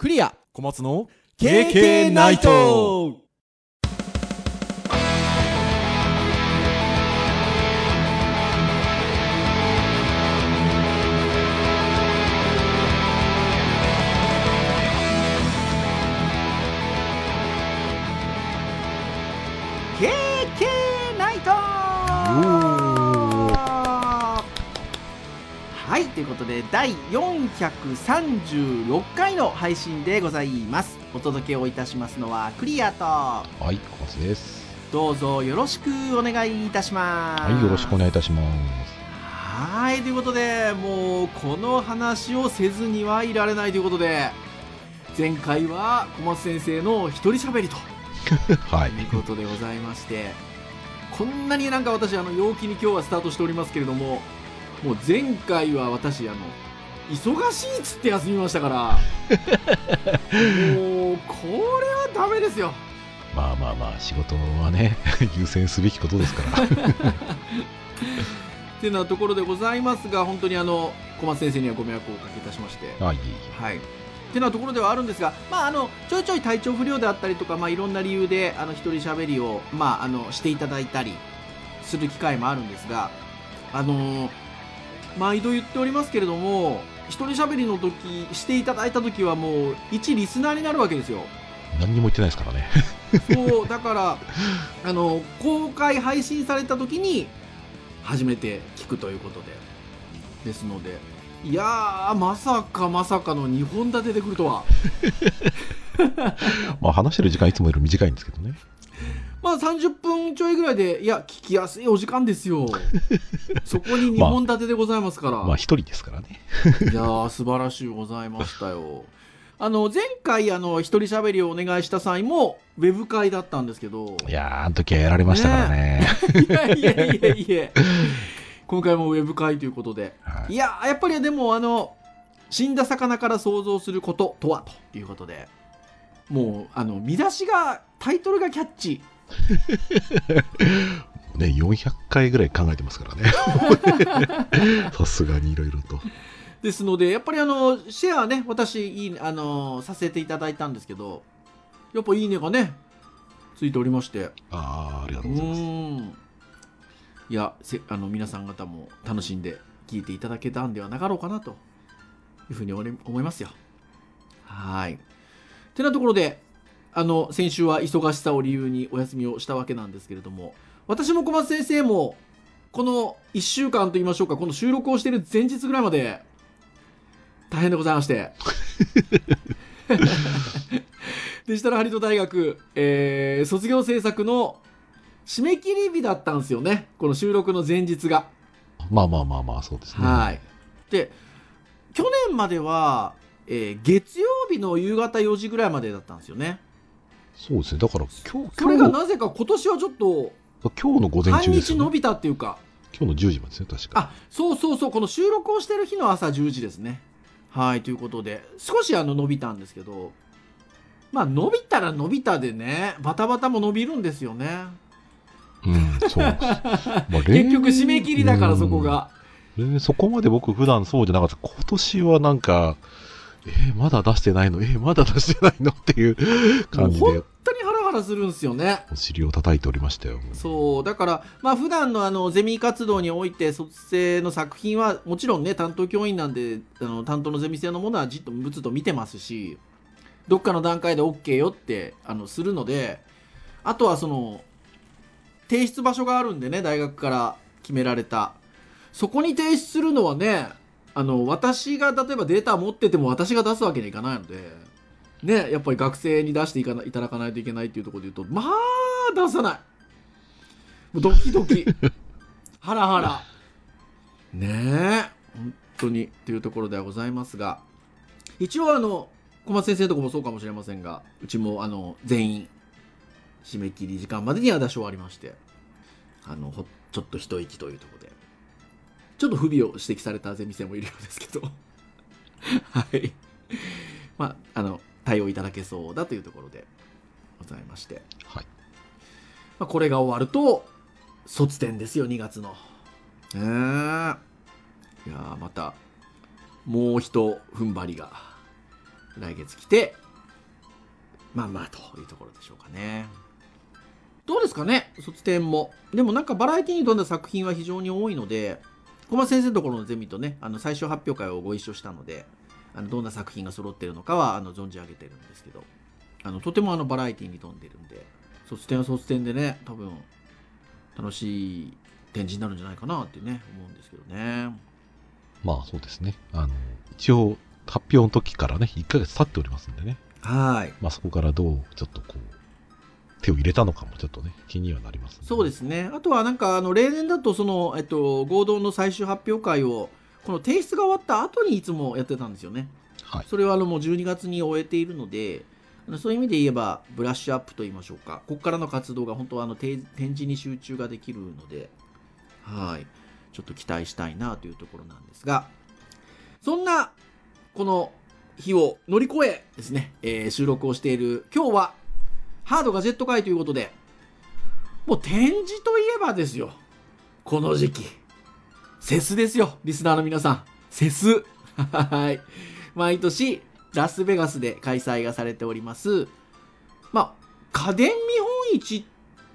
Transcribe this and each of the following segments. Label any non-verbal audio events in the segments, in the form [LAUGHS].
クリア。小松の KK ナイトはいということで第436回の配信でございますお届けをいたしますのはクリアとはい、小松です。どうぞよろしくお願いいたしますはい、よろしくお願いいたします。はいということでもうこの話をせずにはいられないということで前回は小松先生の一人喋りと [LAUGHS] はい。ということでございましてこんなになんか私あの陽気に今日はスタートしておりますけれどももう前回は私あの忙しいっつって休みましたからもうこれはダメですよまあまあまあ、仕事はね、[LAUGHS] 優先すべきことですから。[LAUGHS] っていうなところでございますが本当にあの小松先生にはご迷惑をおかけいたしましてあ、いえいはい。っていうなところではあるんですが、まあ、あのちょいちょい体調不良であったりとか、まあ、いろんな理由であの一人喋りを、まあ、あのしていただいたりする機会もあるんですが、あのー毎度言っておりますけれども一人喋りの時していただいた時はもう一リスナーになるわけですよ。え。何にも言ってないですからね。そうだからあの公開配信された時に初めて聞くということでですのでいやーまさかまさかの2本立てでくるとは [LAUGHS] まあ、話してる時間いつもより短いんですけどね。まあ30分ちょいぐらいでいや聞きやすいお時間ですよ。[LAUGHS] そこに2本立てでございますから、まあ、一人ですからね。いやー素晴らしいございましたよ。あの前回あの一人喋りをお願いした際もウェブ会だったんですけど。いやー、あの時はやられましたからね。[LAUGHS] いやいやいやいや。今回もウェブ会ということで。はい。いややっぱりでもあの死んだ魚から想像することとはということで。もうあの見出しがタイトルがキャッチ [LAUGHS] ね、400回ぐらい考えてますからね。[LAUGHS] さすがにいろいろと。ですのでやっぱりあのシェアね私いいあのさせていただいたんですけどやっぱいいねがねついておりましてああ、ありがうとうございます。いやせあの皆さん方も楽しんで聞いていただけたんではなかろうかなというふうに思いますよはいてなところであの先週は忙しさを理由にお休みをしたわけなんですけれども私も小松先生もこの1週間といいましょうかこの収録をしている前日ぐらいまで大変でございまして。デジタルハリウッド大学、えー卒業制作の締め切り日だったんですよね。この収録の前日が、まあまあまあまあ、そうですね。はい。で去年までは、えー月曜日の夕方4時ぐらいまでだったんですよねそうですね。だから、今日、それがなぜか今年はちょっと今日の午前半中ですよ、ね。日伸びたっていうか今日の10時までですね、確か。あそうそうそうこの収録をしてる日の朝10時ですねはいということで少しあの伸びたんですけどまあ伸びたら伸びたでねバタバタも伸びるんですよねうん、そう。[LAUGHS] まあ、結局締め切りだからそこが。えーそこまで僕普段そうじゃなかった。今年はなんか、えーまだ出してないの？えーまだ出してないの？っていう [LAUGHS] 感じで。本、当にハラハラするんですよね。お尻を叩いておりましたよ。そう。だからまあ普段のあのゼミ活動において卒生の作品はもちろんね担当教員なんであの担当のゼミ生のものはじっとぶつと見てますしどっかの段階で OK よってあのするのであとはその提出場所があるんでね大学から決められた。そこに提出するのはねあの私が例えばデータ持ってても私が出すわけにはいかないのでねやっぱり学生に出していかないただかないといけないっていうところで言うとまあ出さない。もうドキドキ。[LAUGHS] ハラハラ。ねえ本当にっていうところではございますが。一応あの小松先生のとこもそうかもしれませんがうちもあの全員締め切り時間までには出し終わりましてあのほちょっと一息というところでちょっと不備を指摘されたゼミ生もいるようですけど。はい。まああの対応いただけそうだというところでございまして。はい。まあ、これが終わると卒展ですよ2月の。ねえ。いやーまたもう一踏ん張りが来月来てまあまあというところでしょうかね。どうですかね卒展も。でもなんかバラエティに富んだ作品は非常に多いので小松先生のところのゼミとねあの最終発表会をご一緒したのであのどんな作品が揃ってるのかはあの存じ上げてるんですけどあのとてもあのバラエティに富んでるんで卒展は卒展でね多分楽しい展示になるんじゃないかなってね思うんですけどねまあそうですね。あの、一応、発表の時からね、1ヶ月経っておりますんでね。はいまあそこからどう、ちょっとこう、手を入れたのかもちょっとね、気にはなります、ね。そうですね。あとはなんかあの例年だとその、えっと、合同の最終発表会をこの提出が終わった後にいつもやってたんですよね。はい。それはあのもう12月に終えているのでそういう意味で言えばブラッシュアップと言いましょうか。ここからの活動が本当はあのて展示に集中ができるのではい。ちょっと期待したいなというところなんですが。そんなこの日を乗り越えですね、えー収録をしている今日はハードガジェット会ということでもう展示といえばですよ。この時期。セスですよ。リスナーの皆さん。セス。はい。毎年ラスベガスで開催がされております。まあ家電見本市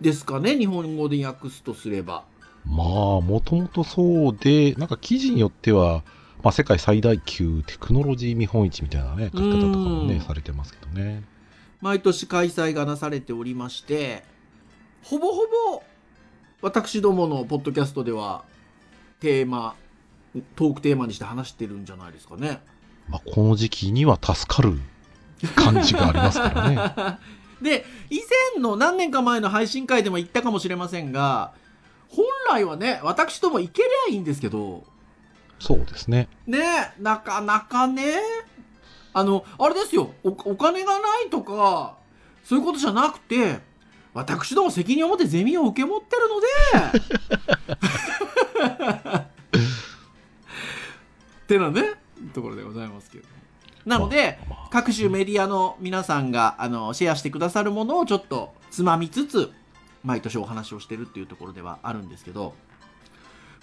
ですかね？日本語で訳すとすれば。まあ、もともとそうで、なんか記事によっては、まあ世界最大級テクノロジー見本市みたいなね、書き方とかもうん。ね、されてますけどね。毎年開催がなされておりましてほぼほぼ私どものポッドキャストではテーマトークテーマにして話してるんじゃないですかね。まあこの時期には助かる感じがありますからね。[LAUGHS] で以前の何年か前の配信会でも言ったかもしれませんが本来はね私ども行けりゃいいんですけどそうですね。ねなかなかねあのあれですよ。おお金がないとかそういうことじゃなくて私ども責任を持ってゼミを受け持ってるので。ってなねところでございますけど。なので、各種メディアの皆さんがあのシェアしてくださるものをちょっとつまみつつ毎年お話をしてるっていうところではあるんですけど。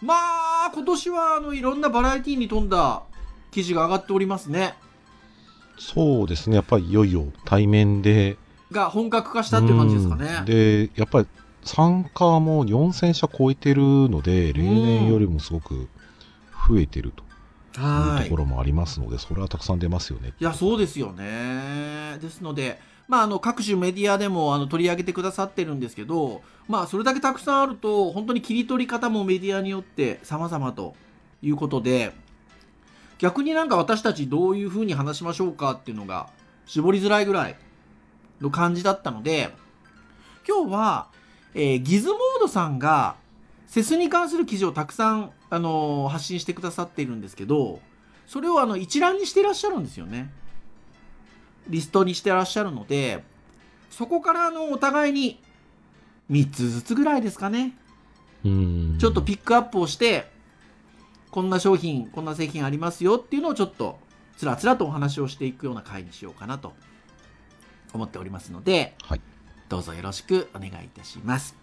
まあ今年はあのいろんなバラエティに富んだ記事が上がっておりますね。そうですね。やっぱりいよいよ対面で。が本格化したっていう感じですかうんねで、やっぱり参加も4000社超えてるので、例年よりもすごく増えてるというところもありますので、それはたくさん出ますよね。いやそうですよねですのでまああの各種メディアでもあの取り上げてくださってるんですけどまあそれだけたくさんあると本当に切り取り方もメディアによって様々ということで逆になんか私たちどういうふうに話しましょうかっていうのが絞りづらいぐらいの感じだったので今日は、えーギズモードさんがセスに関する記事をたくさん、あのー発信してくださっているんですけどそれをあの一覧にしていらっしゃるんですよねリストにしてらっしゃるのでそこからあのお互いに3つずつぐらいですかねうん。ちょっとピックアップをしてこんな商品こんな製品ありますよっていうのをちょっとつらつらとお話をしていくような回にしようかなと思っておりますのではい。どうぞよろしくお願いいたします。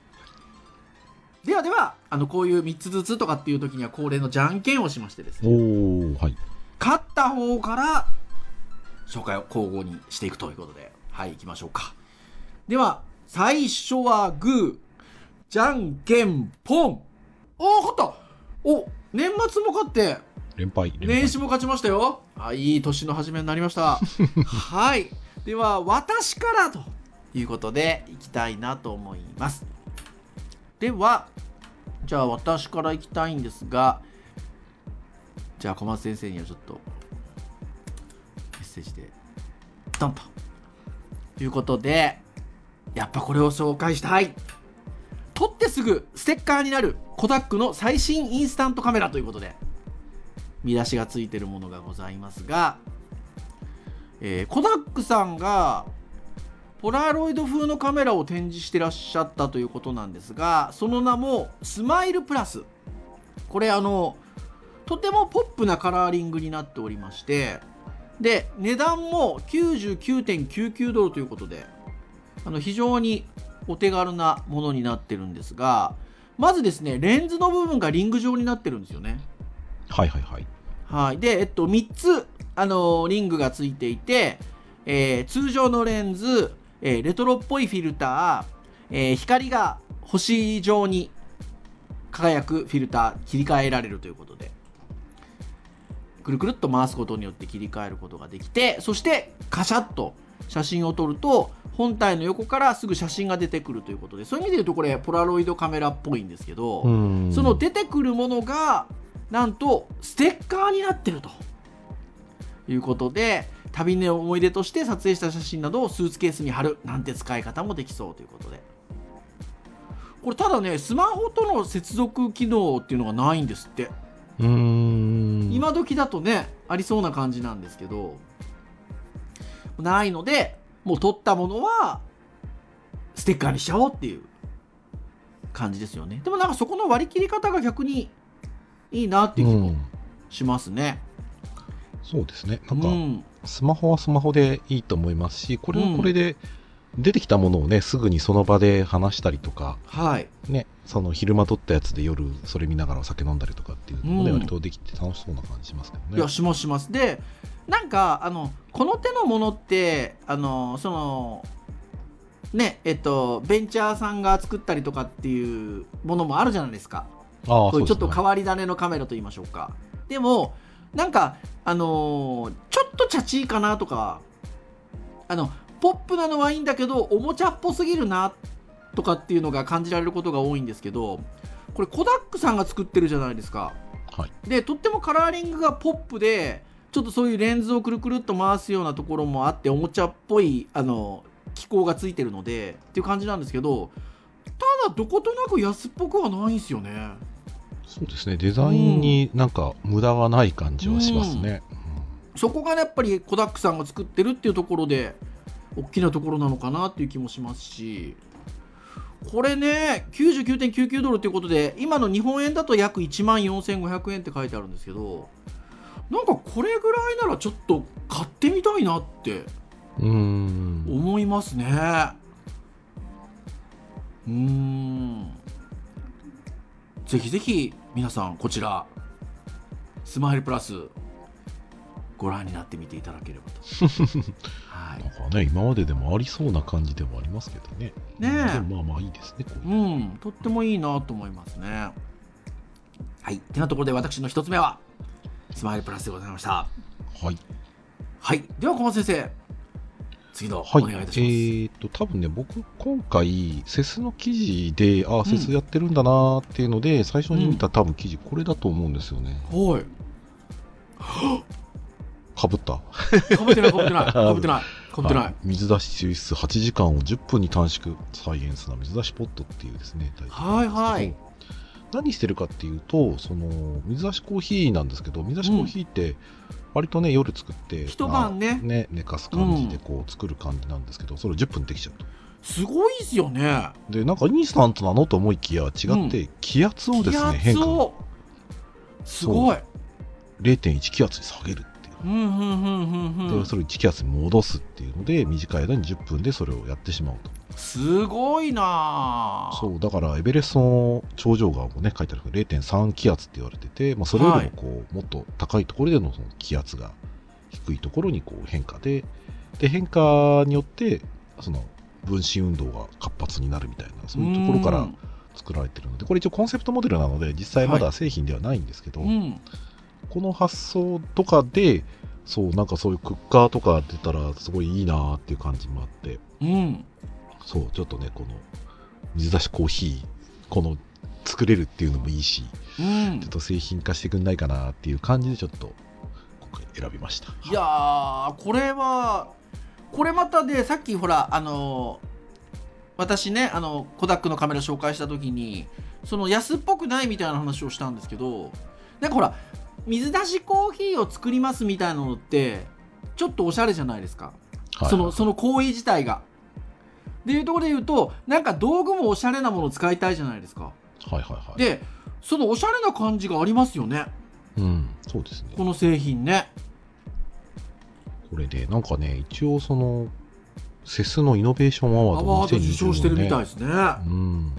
ではではあのこういう3つずつとかっていう時には恒例のじゃんけんをしましてですおねー、はい。勝った方から紹介を交互にしていくということで。はい行きましょうか。では最初はグー。じゃんけんポン。おお勝った。お年末も勝って連敗。年始も勝ちましたよ。あいい年の初めになりました。[LAUGHS] はい。では私からということでいきたいなと思います。ではじゃあ私からいきたいんですがじゃあ小松先生にはちょっとメッセージでドンということでやっぱこれを紹介したい取ってすぐステッカーになるコダックの最新インスタントカメラということで見出しがついてるものがございますが、えーコダックさんがポラロイド風のカメラを展示してらっしゃったということなんですがその名もスマイルプラス。これあのとてもポップなカラーリングになっておりましてで値段も99.99ドルということであの非常にお手軽なものになってるんですがまずですねレンズの部分がリング状になってるんですよねはいはいはい。はい。で、えっと、3つ、あのーリングがついていて、えー通常のレンズ、えーレトロっぽいフィルター、えー光が星状に輝くフィルター、切り替えられるということで、くるくるっと回すことによって切り替えることができて、そして、カシャッと写真を撮ると、本体の横からすぐ写真が出てくるということで、そういう意味で言うと、これ、ポラロイドカメラっぽいんですけど、うん。その出てくるものがなんとステッカーになってるということで旅の思い出として撮影した写真などをスーツケースに貼るなんて使い方もできそうということで。これただねスマホとの接続機能っていうのがないんですって。うーん。今時だとねありそうな感じなんですけどないのでもう撮ったものはステッカーにしちゃおうっていう感じですよね。でもなんかそこの割り切り方が逆にいいなっていう気もうん。しますね。そうですね。なうんかん。スマホはスマホでいいと思いますしこれうんはこれで出てきたものをねすぐにその場で話したりとかはい。ねその昼間撮ったやつで夜それ見ながらお酒飲んだりとかっていうのもね、うん。割とできて楽しそうな感じしますけどね。いやしますします。でなんかあのこの手のものってあのそのねえっとベンチャーさんが作ったりとかっていうものもあるじゃないですか。ああこういうちょっとか変わり種のカメラと言いましょうか。でもなんかあのーちょっとチャチいかなとかあのポップなのはいいんだけどおもちゃっぽすぎるなとかっていうのが感じられることが多いんですけどこれコダックさんが作ってるじゃないですか。はい。でとってもカラーリングがポップでちょっとそういうレンズをくるくるっと回すようなところもあっておもちゃっぽいあの機構がついてるのでっていう感じなんですけどただどことなく安っぽくはないんですよね。そうですね。デザインになんか無駄がない感じはしますね、そこがねやっぱりコダックさんが作ってるっていうところで大きなところなのかなっていう気もしますしこれね99.99ドルということで今の日本円だと約1万4500円って書いてあるんですけどなんかこれぐらいならちょっと買ってみたいなって思いますね。うーん。ぜひぜひ皆さんこちらスマイルプラスご覧になってみていただければと。[LAUGHS] はい。なんかね今まででもありそうな感じではありますけどね。ねえ。でもまあまあいいですねこういううん。とってもいいなと思いますね。はい。てなところで私の一つ目はスマイルプラスでございました。はい。はい。では小松先生次のおはい、願いいたします、えーっと、多分ね、僕、今回、セスの記事で、ああ、セスやってるんだなーっていうので、最初に見た多分記事、これだと思うんですよね。はいかぶった。かぶってないかぶってない。かぶってない。[LAUGHS] かぶってなはい水出し抽出8時間を10分に短縮、サイエンスな水出しポットっていうですね、はいはい。何してるかっていうと、その、水出しコーヒーなんですけど、水出しコーヒーって、割とね、夜作って、一晩ね。まあね、寝かす感じでこう作る感じなんですけど、それを10分できちゃうと。すごいっすよね。で、なんかインスタントなのと思いきや違って、気圧をですね、気変化圧をすごい。0.1気圧に下げるっていう。うんうんうんうんうん。でそれを1気圧に戻すっていうので短い間に10分でそれをやってしまうと。すごいなあ。そうだからエベレストの頂上側もね書いてあるけど0.3気圧って言われてて、まあ、それよりもこう、もっと高いところでのその気圧が低いところにこう変化でで変化によってその分子運動が活発になるみたいなそういうところからうん。作られてるのでこれ一応コンセプトモデルなので実際まだ製品ではないんですけど、うんこの発想とかでそうなんかそういうクッカーとか出たらすごいいいなーっていう感じもあって。うん。そうちょっとねこの水出しコーヒーこの作れるっていうのもいいしうん。ちょっと製品化してくんないかなっていう感じでちょっと今回選びました。いやーこれはこれまたでさっきほらあの私ねあのコダックのカメラ紹介した時にその安っぽくないみたいな話をしたんですけどなんかほら水出しコーヒーを作りますみたいなのってちょっとおしゃれじゃないですか、はいそのその行為自体が。っていうところで言うとなんか道具もおしゃれなものを使いたいじゃないですか。はいはいはいでそのおしゃれな感じがありますよねうんそうですねこの製品ね。これでなんかね一応そのセスのイノベーションアワードアワード受賞してるみたいいですね。うん、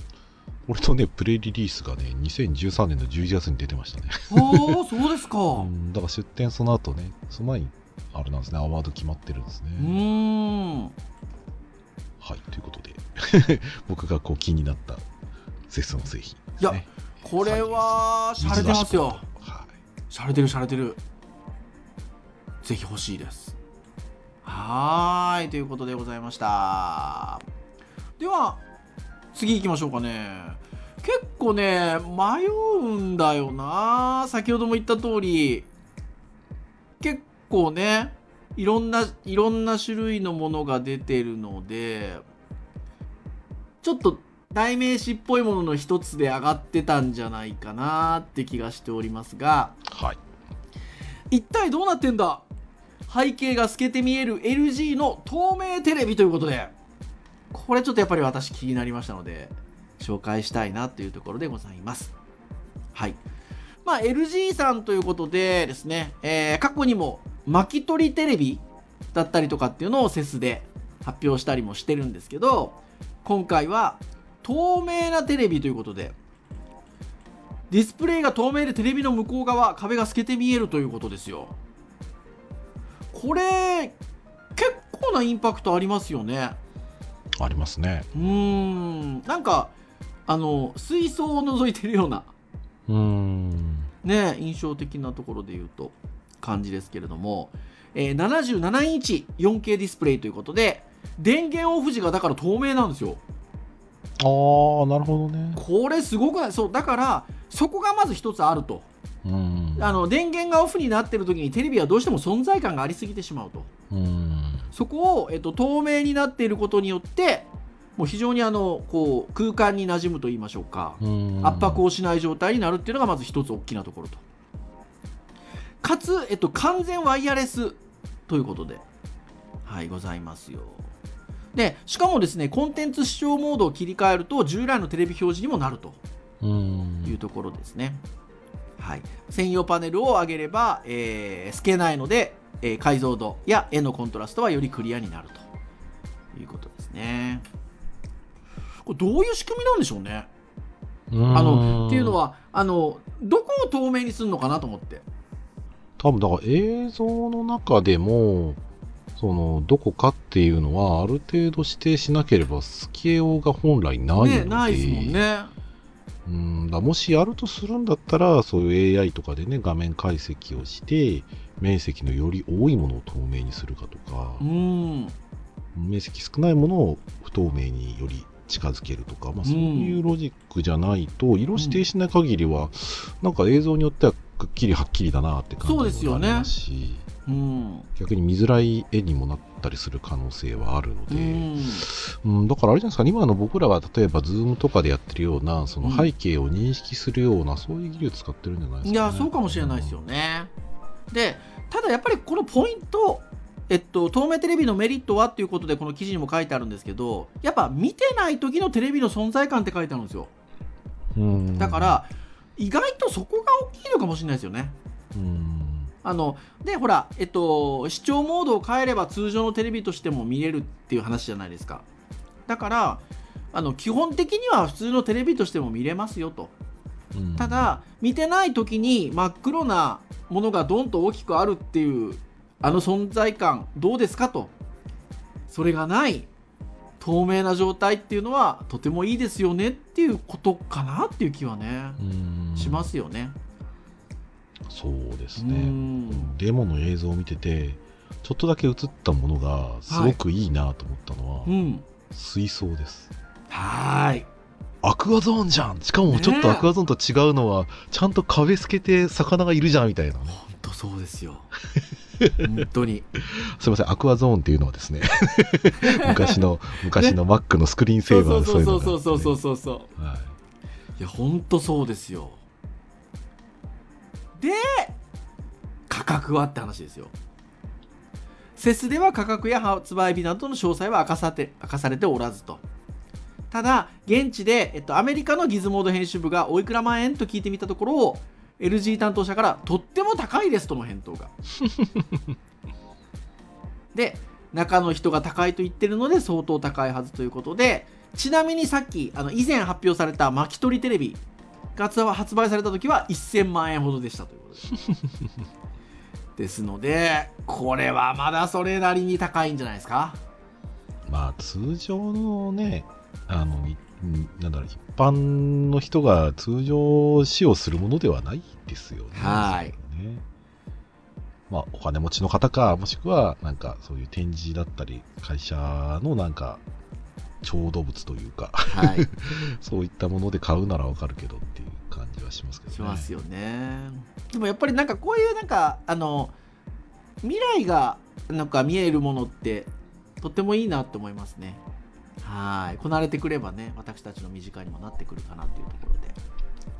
俺とね、プレリリースがね、2013年の11月に出てましたね。おおそうですか。う、うんだから出展その後ね、その前に、あれなんですね、アワード決まってるんですね。ーん。はい、ということで、[LAUGHS] 僕がこう気になったセスの製品ね。いやこれは洒落てますよ。はい。洒落てる洒落てる。ぜひ欲しいです。はーいということでございました。では次行きましょうかね。結構ね迷うんだよな。先ほども言った通り結構ねいろんないろんな種類のものが出てるのでちょっと代名詞っぽいものの一つで上がってたんじゃないかなって気がしておりますが。はい。一体どうなってんだ？背景が透けて見える LG の透明テレビということでこれちょっとやっぱり私気になりましたので紹介したいなというところでございます。はい。まあ LG さんということでですね、えー過去にも巻き取りテレビだったりとかっていうのをセスで発表したりもしてるんですけど今回は透明なテレビということでディスプレイが透明でテレビの向こう側壁が透けて見えるということですよ。これ結構なインパクトありますよね。ありますね。うーんなんかあの水槽を覗いてるようなうーん。ね印象的なところで言うと感じですけれども、えー77インチ 4K ディスプレイということで電源オフ時がだから透明なんですよあー、なるほどね。これすごくない？そうだからそこがまず一つあるとうーん。あの電源がオフになってる時にテレビはどうしても存在感がありすぎてしまうとうーん。そこを、えっと、透明になっていることによってもう非常にあのこう空間に馴染むと言いましょうか。圧迫をしない状態になるっていうのがまず一つ大きなところと。かつ、えっと、完全ワイヤレスということではいございますよ。でしかもですねコンテンツ視聴モードを切り替えると従来のテレビ表示にもなると。いうところですね。はい、専用パネルを上げれば、えー透けないので、えー解像度や絵のコントラストはよりクリアになるということですね。これどういう仕組みなんでしょうね。あのっていうのはあのどこを透明にするのかなと思って。多分だから映像の中でもそのどこかっていうのはある程度指定しなければスケようが本来ないので、ねないですもんね。うんだもしやるとするんだったらそういう AI とかでね画面解析をして面積のより多いものを透明にするかとかう、ん。面積少ないものを不透明により近づけるとか、まあ、そういうロジックじゃないと色指定しない限りは、なんか映像によってはくっきりはっきりだなって感じそうですよね。もありますしうん。逆に見づらい絵にもなったりする可能性はあるのうで、ん。うん、だからあれじゃないですか、今の僕らが例えば、ズームとかでやってるような、そのうん背景を認識するような、そういう技術使ってるんじゃないですか、ね。いやそうかもしれないですよね。でただやっぱりこのポイント、えっと、透明テレビのメリットはっていうことでこの記事にも書いてあるんですけどやっぱ見てない時のテレビの存在感って書いてあるんですようん。だから意外とそこが大きいのかもしれないですよね。うん、あのでほら、えっと、視聴モードを変えれば通常のテレビとしても見れるっていう話じゃないですかだからあの基本的には普通のテレビとしても見れますよとうん。た、だ見てない時に真っ黒なものがドンと大きくあるっていうあの存在感どうですかと。それがない透明な状態っていうのはとてもいいですよねっていうことかなっていう気はねうん、しますよね。そうですうね。ん。デモの映像を見てて、ちょっとだけ映ったものが、すごくいいなと思ったのは、うん。水槽です。はーいアクアゾーンじゃん。しかもちょっとアクアゾーンと違うのは、ちゃんと壁透けて魚がいるじゃんみたいなね。本当そうですよ。本当に。[LAUGHS] すいません、アクアゾーンっていうのはですね、[LAUGHS] 昔の、昔の Mac のスクリーンセそうーバーそうでそういうのそうそうそうそうそうそうはいいや本当そうですよで価格はって話ですよセスでは価格や発売日などの詳細は明かさて明かされておらずとただ現地で、えっと、アメリカのギズモード編集部がおいくら万円と聞いてみたところ LG 担当者からとっても高いですとの返答が。[LAUGHS] で中の人が高いと言ってるので相当高いはずということでちなみにさっきあの以前発表された巻き取りテレビが発売された時は1000万円ほどでしたということで。[LAUGHS] ですのでこれはまだそれなりに高いんじゃないですか？まあ通常のねあのなんだろう一般の人が通常使用するものではないですよね。はい。ね、まあ、お金持ちの方か、もしくは、なんか、そういう展示だったり、会社のなんか、調度物というか、はい、[LAUGHS] そういったもので買うならわかるけどっていう感じはしますけどね。しますよね。でもやっぱりなんかこういうなんか、あの、未来がなんか見えるものってとってもいいなって思いますね。はい。こなれてくればね私たちの身近にもなってくるかなっていうところで。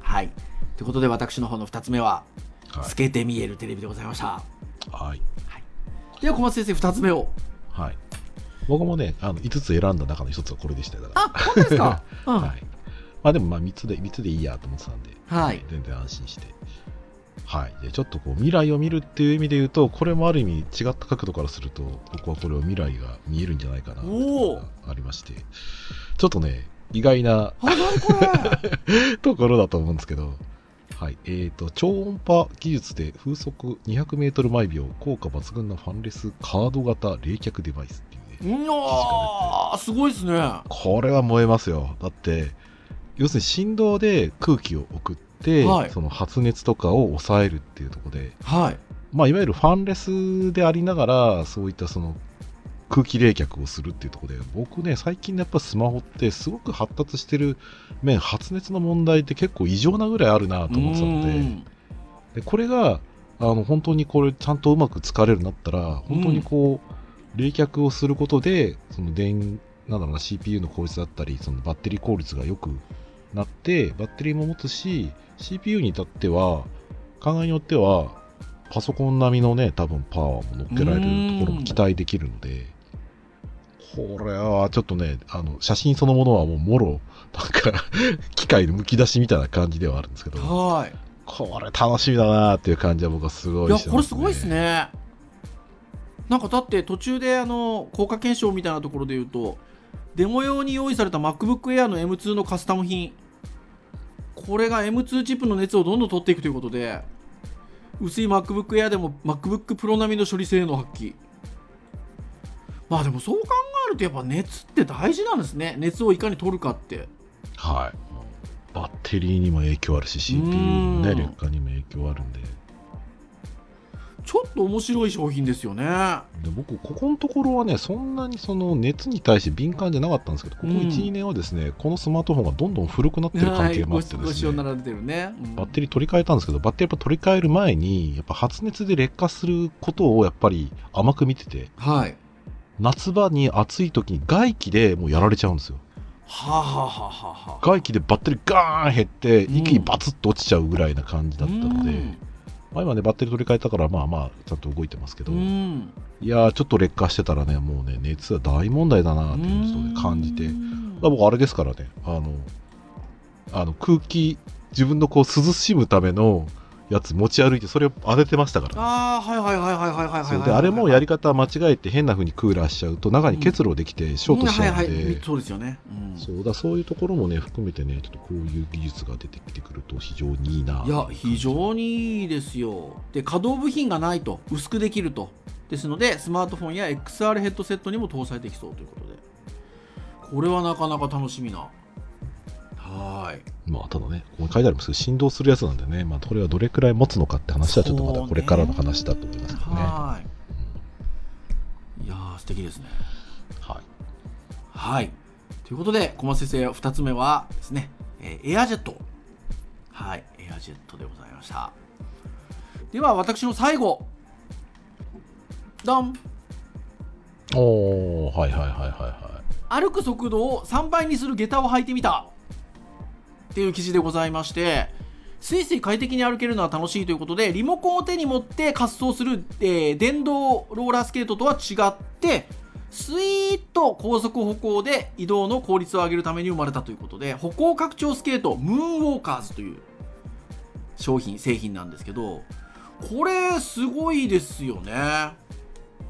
はい。ということで私の方の2つ目は、はい、透けて見えるテレビでございました。はい、はい、では小松先生2つ目を。はい。僕もねあの5つ選んだ中の1つはこれでしたよあ本当ですか、[LAUGHS] うん、はい。まあでもまあ3つで3つでいいやと思ってたんで、はい、全然安心してはい、でちょっとこう未来を見るっていう意味で言うとこれもある意味違った角度からすると僕はこれを未来が見えるんじゃないかなとありまして。ちょっとね意外な [LAUGHS] ところだと思うんですけど、はい。えーと、超音波技術で風速200メートル毎秒効果抜群なファンレスカード型冷却デバイスっていうねうすごいですね。これは燃えますよ。だって要するに振動で空気を送って、はい、その発熱とかを抑えるっていうところで、はい。まあ、いわゆるファンレスでありながらそういったその空気冷却をするっていうところで僕ね最近やっぱスマホってすごく発達してる面発熱の問題って結構異常なぐらいあるなと思ってたのででこれがあの本当にこれちゃんとうまく使われるようになったら本当にこう、冷却をすることでその電なん。だろうな CPU の効率だったりそのバッテリー効率が良くなってバッテリーも持つし CPU に至っては、考えによっては、パソコン並みのね、多分パワーも乗っけられるところも期待できるので、これはちょっとね、あの、写真そのものはもうもろ、なんか [LAUGHS] 機械のむき出しみたいな感じではあるんですけど、はい。これ楽しみだなっていう感じは僕はすごい、ね、いや、これすごいですね。なんかだって途中であの、効果検証みたいなところで言うと、デモ用に用意された MacBook Air の M2 のカスタム品、これが M2 チップの熱をどんどん取っていくということで薄い MacBook Air でも MacBook Pro 並みの処理性能発揮。まあでもそう考えるとやっぱ熱って大事なんですね。熱をいかに取るかって。はい。バッテリーにも影響あるし CPU のね劣化にも影響あるんでちょっと面白い商品ですよね。で僕ここのところはねそんなにその熱に対して敏感じゃなかったんですけどここ12、うん、年はですねこのスマートフォンがどんどん古くなってる関係もあってですね、ね。うん、バッテリー取り替えたんですけどバッテリーやっぱ取り替える前にやっぱ発熱で劣化することをやっぱり甘く見てて、はい、夏場に暑い時に外気でもうやられちゃうんですよ。はあ、はあははあ、外気でバッテリーガーン減って一気にバツッと落ちちゃうぐらいな感じだったので、うんまあ、今ね、バッテリー取り替えたから、まあまあ、ちゃんと動いてますけど、いやちょっと劣化してたらね、もうね、熱は大問題だなっていうのを感じて、僕、あれですからね、あの、あの空気、自分のこう涼しむためのやつ持ち歩いてそれを当ててましたから、ね、ああはいはいはいはいはいはいはいであれもやり方間違えて変な風にクーラーしちゃうと中に結露できてショートしちゃうんで、うんはいはい、そうですよね、うん、そうだそういうところもね含めてねちょっとこういう技術が出てきてくると非常にいいな。いや非常にいいですよ。で可動部品がないと薄くできると。ですのでスマートフォンや XR ヘッドセットにも搭載できそうということで。これはなかなか楽しみなはい。まあ、ただね、ここに書いてありますけど、振動するやつなんでね、まあ、これはどれくらい持つのかって話はちょっとまだこれからの話だと思いますけどね。はい。うん、いやー、素敵ですね。はい。はい。ということで、小松先生、2つ目はですね、えー、エアジェット。はい、エアジェットでございました。では、私の最後。ドンおー、はいはいはいはいはい。歩く速度を3倍にする下駄を履いてみた。っていう記事でございまして、スイスイ快適に歩けるのは楽しいということで、リモコンを手に持って滑走する、えー、電動ローラースケートとは違って、スイーッと高速歩行で移動の効率を上げるために生まれたということで、歩行拡張スケート、ムーンウォーカーズという商品、製品なんですけど、これすごいですよね。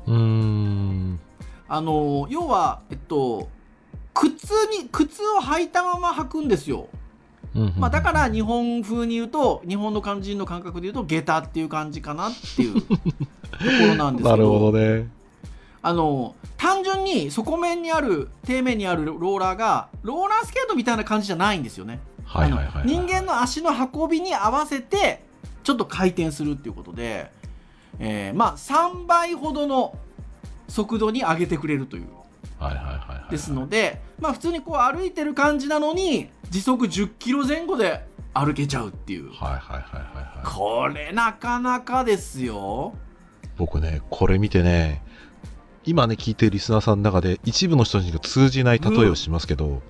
うーん。あの要はえっと靴に靴を履いたまま履くんですよ、うんうんまあ、だから日本風に言うと日本の漢字の感覚で言うと下駄っていう感じかなっていうところなんですけど [LAUGHS] なるほどね。あの単純に底面にある底面にあるローラーがローラースケートみたいな感じじゃないんですよね。人間の足の運びに合わせてちょっと回転するっていうことで、えーまあ3倍ほどの速度に上げてくれるというはいはいはいはい。ですので、まあ普通にこう歩いてる感じなのに時速10キロ前後で歩けちゃうっていうはいはいはいはいはい。これなかなかですよ僕ね、これ見てね、今ね、聞いてるリスナーさんの中で、一部の人に通じない例えをしますけど、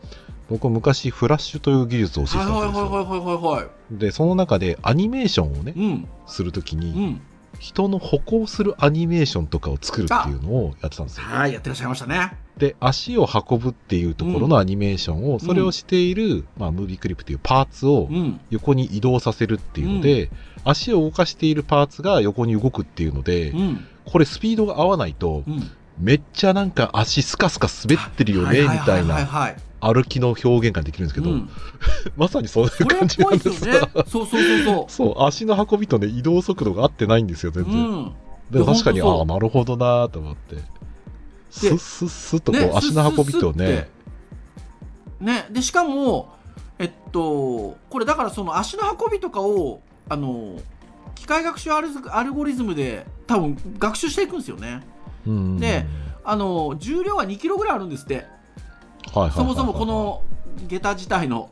僕は昔、フラッシュという技術を教えてはいたんですよ。はいはいはいはいはいで、その中でアニメーションをね、うんするときうに、ん人の歩行するアニメーションとかを作るっていうのをやってたんですよ。はいやってらっしゃいましたね。で、足を運ぶっていうところのアニメーションを、それをしている、まあ、ムービークリップっていうパーツをうん。横に移動させるっていうので、足を動かしているパーツが横に動くっていうので、うん。これスピードが合わないと、うん。めっちゃなんか足スカスカ滑ってるよね、みたいなはい歩きの表現ができるんですけど、うん。[LAUGHS] まさにそんなそれっ感じぽないんですね。が、そうそうそうそ [LAUGHS] そう、足の運びとね、移動速度が合ってないんですよ、う、全然。うん、で確かに、ああ、なるほどなーと思って。スッスッスッとこう、ね足の運びとね。ねでしかもえっとこれだからその足の運びとかをあの機械学習アルアルゴリズムで多分学習していくんですよね。うんであの重量は2キロぐらいあるんですってそもそもこの下駄自体の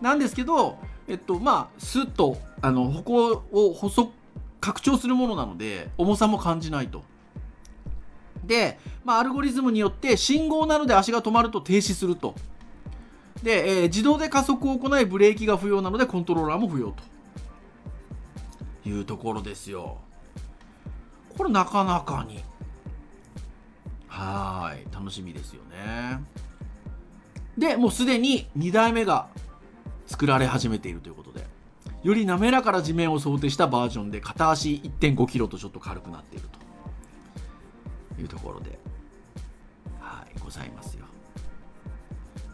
なんですけどえっとまあスッとあの歩行を細拡張するものなので重さも感じないと。で、まあ、アルゴリズムによって信号などで足が止まると停止すると。で、えー自動で加速を行いブレーキが不要なのでコントローラーも不要と。いうところですよ。これなかなかに。はい。楽しみですよね。でもうすでに2台目が作られ始めているということで。より滑らかな地面を想定したバージョンで片足1 5キロとちょっと軽くなっていると。いうところで。はいございますよ。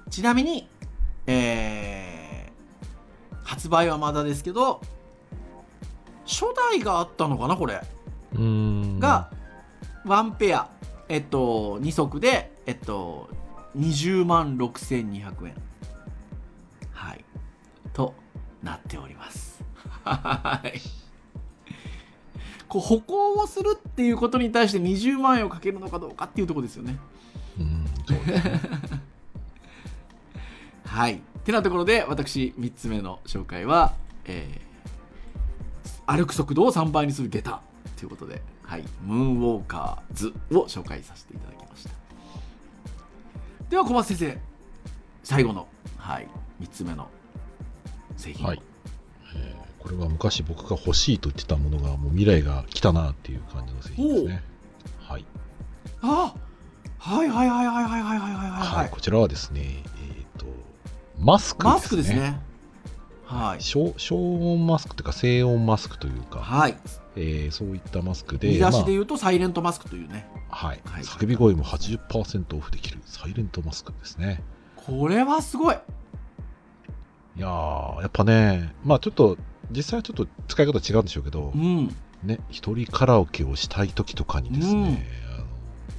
ちなみにえー発売はまだですけど初代があったのかなこれ。が1ペア。えっと2足でえっと20万6200円。はい。となっております。はい。こう歩行をするっていうことに対して20万円をかけるのかどうかっていうところですよね。うんそうですね。[LAUGHS] はい。てなところで私3つ目の紹介は、えー歩く速度を3倍にする下駄ということで、はい、ムーンウォーカーズを紹介させていただきましたでは小松先生最後の、はい、3つ目の製品を。はい。えーこれは昔僕が欲しいと言ってたものがもう未来が来たなっていう感じの製品ですね。はい、あはいはいはいはいはいはいはいはい。はいはい、こちらはですねえっ、とマスクですね。マスクですね。はい。消消音マスクというか静音マスクというか、はいえーそういったマスクで見出しで言うとサイレントマスクというね。まあはい。はい。叫び声も80%オフできるサイレントマスクですね。これはすごい。いやーやっぱねまあちょっと実際はちょっと使い方違うんでしょうけど、うん。ね一人カラオケをしたい時とかにですね、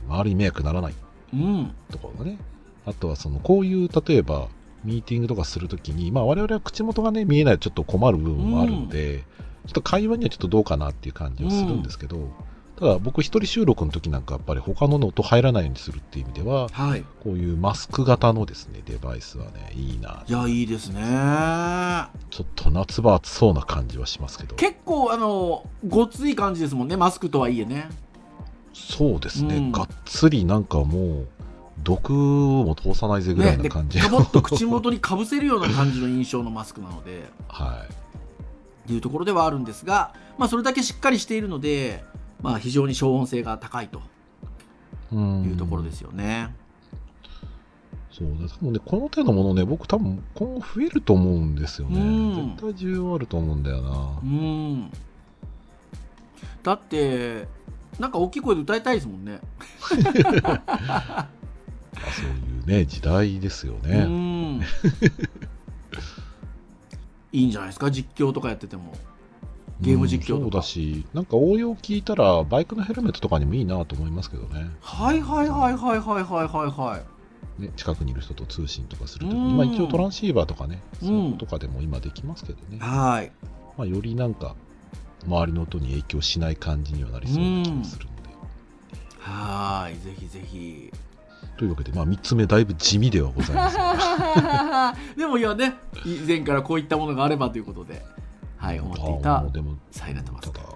あの周りに迷惑ならないうん。ところがねあとはそのこういう例えばミーティングとかするときに、まあ、我々は口元がね見えないとちょっと困る部分もあるので、ちょっと会話にはちょっとどうかなっていう感じはするんですけど、ただ僕一人収録の時なんかやっぱり他の音入らないようにするっていう意味でははい。こういうマスク型のですねデバイスはねいいないやいいですね。ちょっと夏場暑そうな感じはしますけど。結構あのごつい感じですもんねマスクとはいえね。そうですね、うん。がっつりなんかもう毒も通さないぜぐらいなで感じ、かぼっと口元にかぶせるような感じの印象のマスクなので。[LAUGHS] はいいうところではあるんですが、まあ、それだけしっかりしているので、まあ、非常に消音性が高いとうん。いうところですよね。そうだ多分ねこの手のものね僕多分今後増えると思うんですよね、うん。絶対需要あると思うんだよな。うん。だってなんか大きい声で歌いたいですもんね。ま [LAUGHS] あそういうね、時代ですようね。ん [LAUGHS] いいんじゃないですか？実況とかやってても。ゲーム実況とか。うんそうだし、なんか応用聞いたら、バイクのヘルメットとかにもいいなと思いますけどね。はいはいはいはいはいはいはいはいね近くにいる人と通信とかするとき。うん。に、まあ一応トランシーバーとかね、うん。そういうこととかでも今できますけどね。はい。まあよりなんか、周りの音に影響しない感じにはなりそうな気がするので。はい。ぜひぜひというわけで、まあ3つ目だいぶ地味ではございますが。[LAUGHS] でもいやね以前からこういったものがあればということではい思っていあたサイレントマスクただ、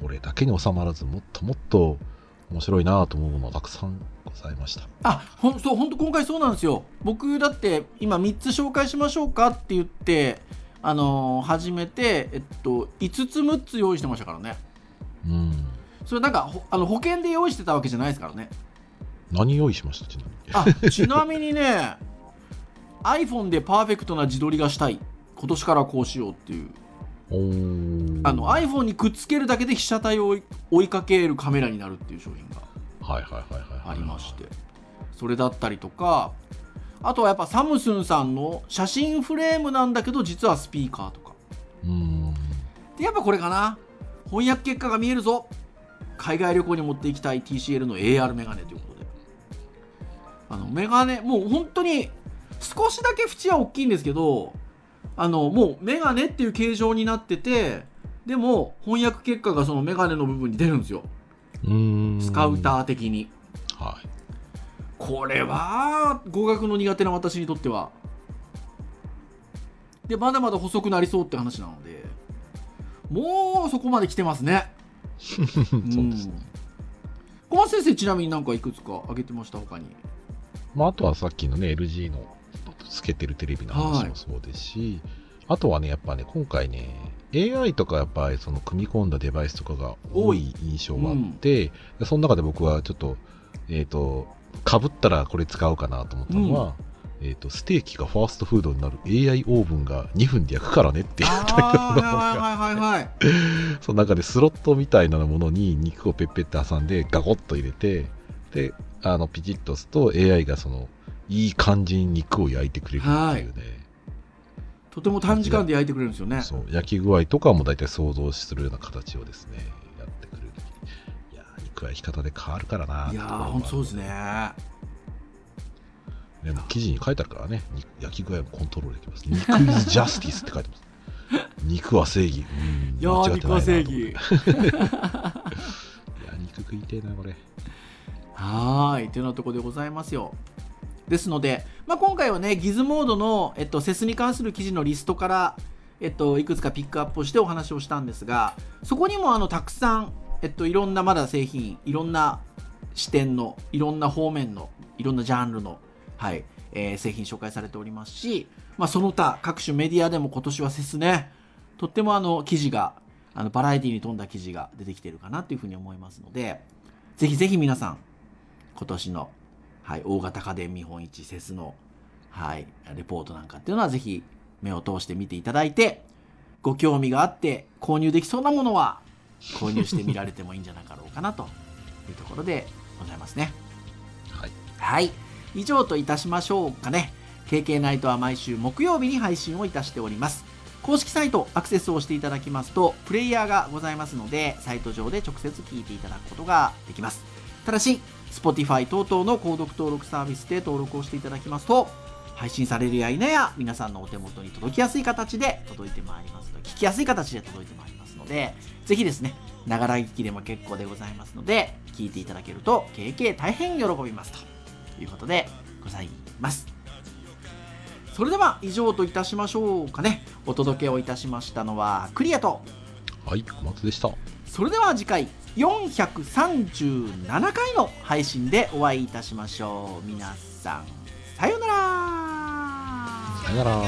これだけに収まらず、もっともっと面白いなと思うものがたくさんございました。あほんそう本当今回そうなんですよ僕だって今3つ紹介しましょうかって言ってあのー始めて、えっと、5つ6つ用意してましたからねうん。それなんかほあの保険で用意してたわけじゃないですからね何用意しました？ちなみに。あちなみにね iPhone でパーフェクトな自撮りがしたい。今年からこうしようっていう。あの iPhone にくっつけるだけで被写体を追いかけるカメラになるっていう商品がはいはいはいはいはい。ありまして。それだったりとか。あとはやっぱサムスンさんの写真フレームなんだけど実はスピーカーとか。うん。でやっぱこれかな。翻訳結果が見えるぞ。海外旅行に持っていきたい TCL の AR メガネというあのメガネもう本当に少しだけ縁は大きいんですけどあのもうメガネっていう形状になっててでも翻訳結果がそのメガネの部分に出るんですようん。スカウター的にはい。これは語学の苦手な私にとってはでまだまだ細くなりそうって話なのでもうそこまで来てますね [LAUGHS] そうですね。小松先生ちなみになんかいくつか挙げてました他にまあ、あとはさっきのね、LG のつけてるテレビの話もそうですし、あとはね、やっぱね、今回ね、AI とかやっぱりその組み込んだデバイスとかが多い印象があって、でその中で僕はちょっと、えっ、と、かぶったらこれ使おうかなと思ったのは、えっ、と、ステーキがファーストフードになる AI オーブンが2分で焼くからねっていうタイプのものはいはいはいはい。[LAUGHS] その中でスロットみたいなものに肉をペッペって挟んでガコッと入れて、で、あの、ピチッと押すと AI がその、いい感じに肉を焼いてくれるっていうね、とても短時間で焼いてくれるんですよねそう、焼き具合とかも大体想像するような形をですね、やってくれる。いやー肉は焼き方で変わるからな。いやーほんとそうですねでも記事に書いてあるからね、に焼き具合もコントロールできます。肉 is justice って書いてます。[LAUGHS] 肉は正義。うんいやー間違ってないな肉は正義 [LAUGHS] いや、肉食いてえな、これ。はい。というようなとこでございますよ。ですので、まあ、今回はねギズモードの、えっと、セスに関する記事のリストから、えっと、いくつかピックアップをしてお話をしたんですがそこにもあのたくさん、えっと、いろんなまだ製品いろんな視点のいろんな方面のいろんなジャンルの、はいえー製品紹介されておりますし、まあ、その他各種メディアでも今年はセスねとってもあの記事があのバラエティに富んだ記事が出てきてるかなというふうに思いますのでぜひぜひ皆さん今年の、はい、大型家電見本市セスの、はい、レポートなんかっていうのはぜひ目を通して見ていただいてご興味があって購入できそうなものは購入してみられてもいいんじゃなかろうかなというところでございますね。はい。はい。以上といたしましょうかね。KK ナイトは毎週木曜日に配信をいたしております。公式サイトアクセスをしていただきますと、プレイヤーがございますので、サイト上で直接聞いていただくことができます。ただし、Spotify 等々の購読登録サービスで登録をしていただきますと、配信されるや否や皆さんのお手元に届きやすい形で届いてまいりますので、聞きやすい形で届いてまいりますので、ぜひですね、ながら聞きでも結構でございますので、聞いていただけると、KK 大変喜びますということでございます。それでは以上といたしましょうかね。お届けをいたしましたのはクリアと、はい、小松でした。それでは次回437回の配信でお会いいたしましょう。皆さん、さようならさようなら。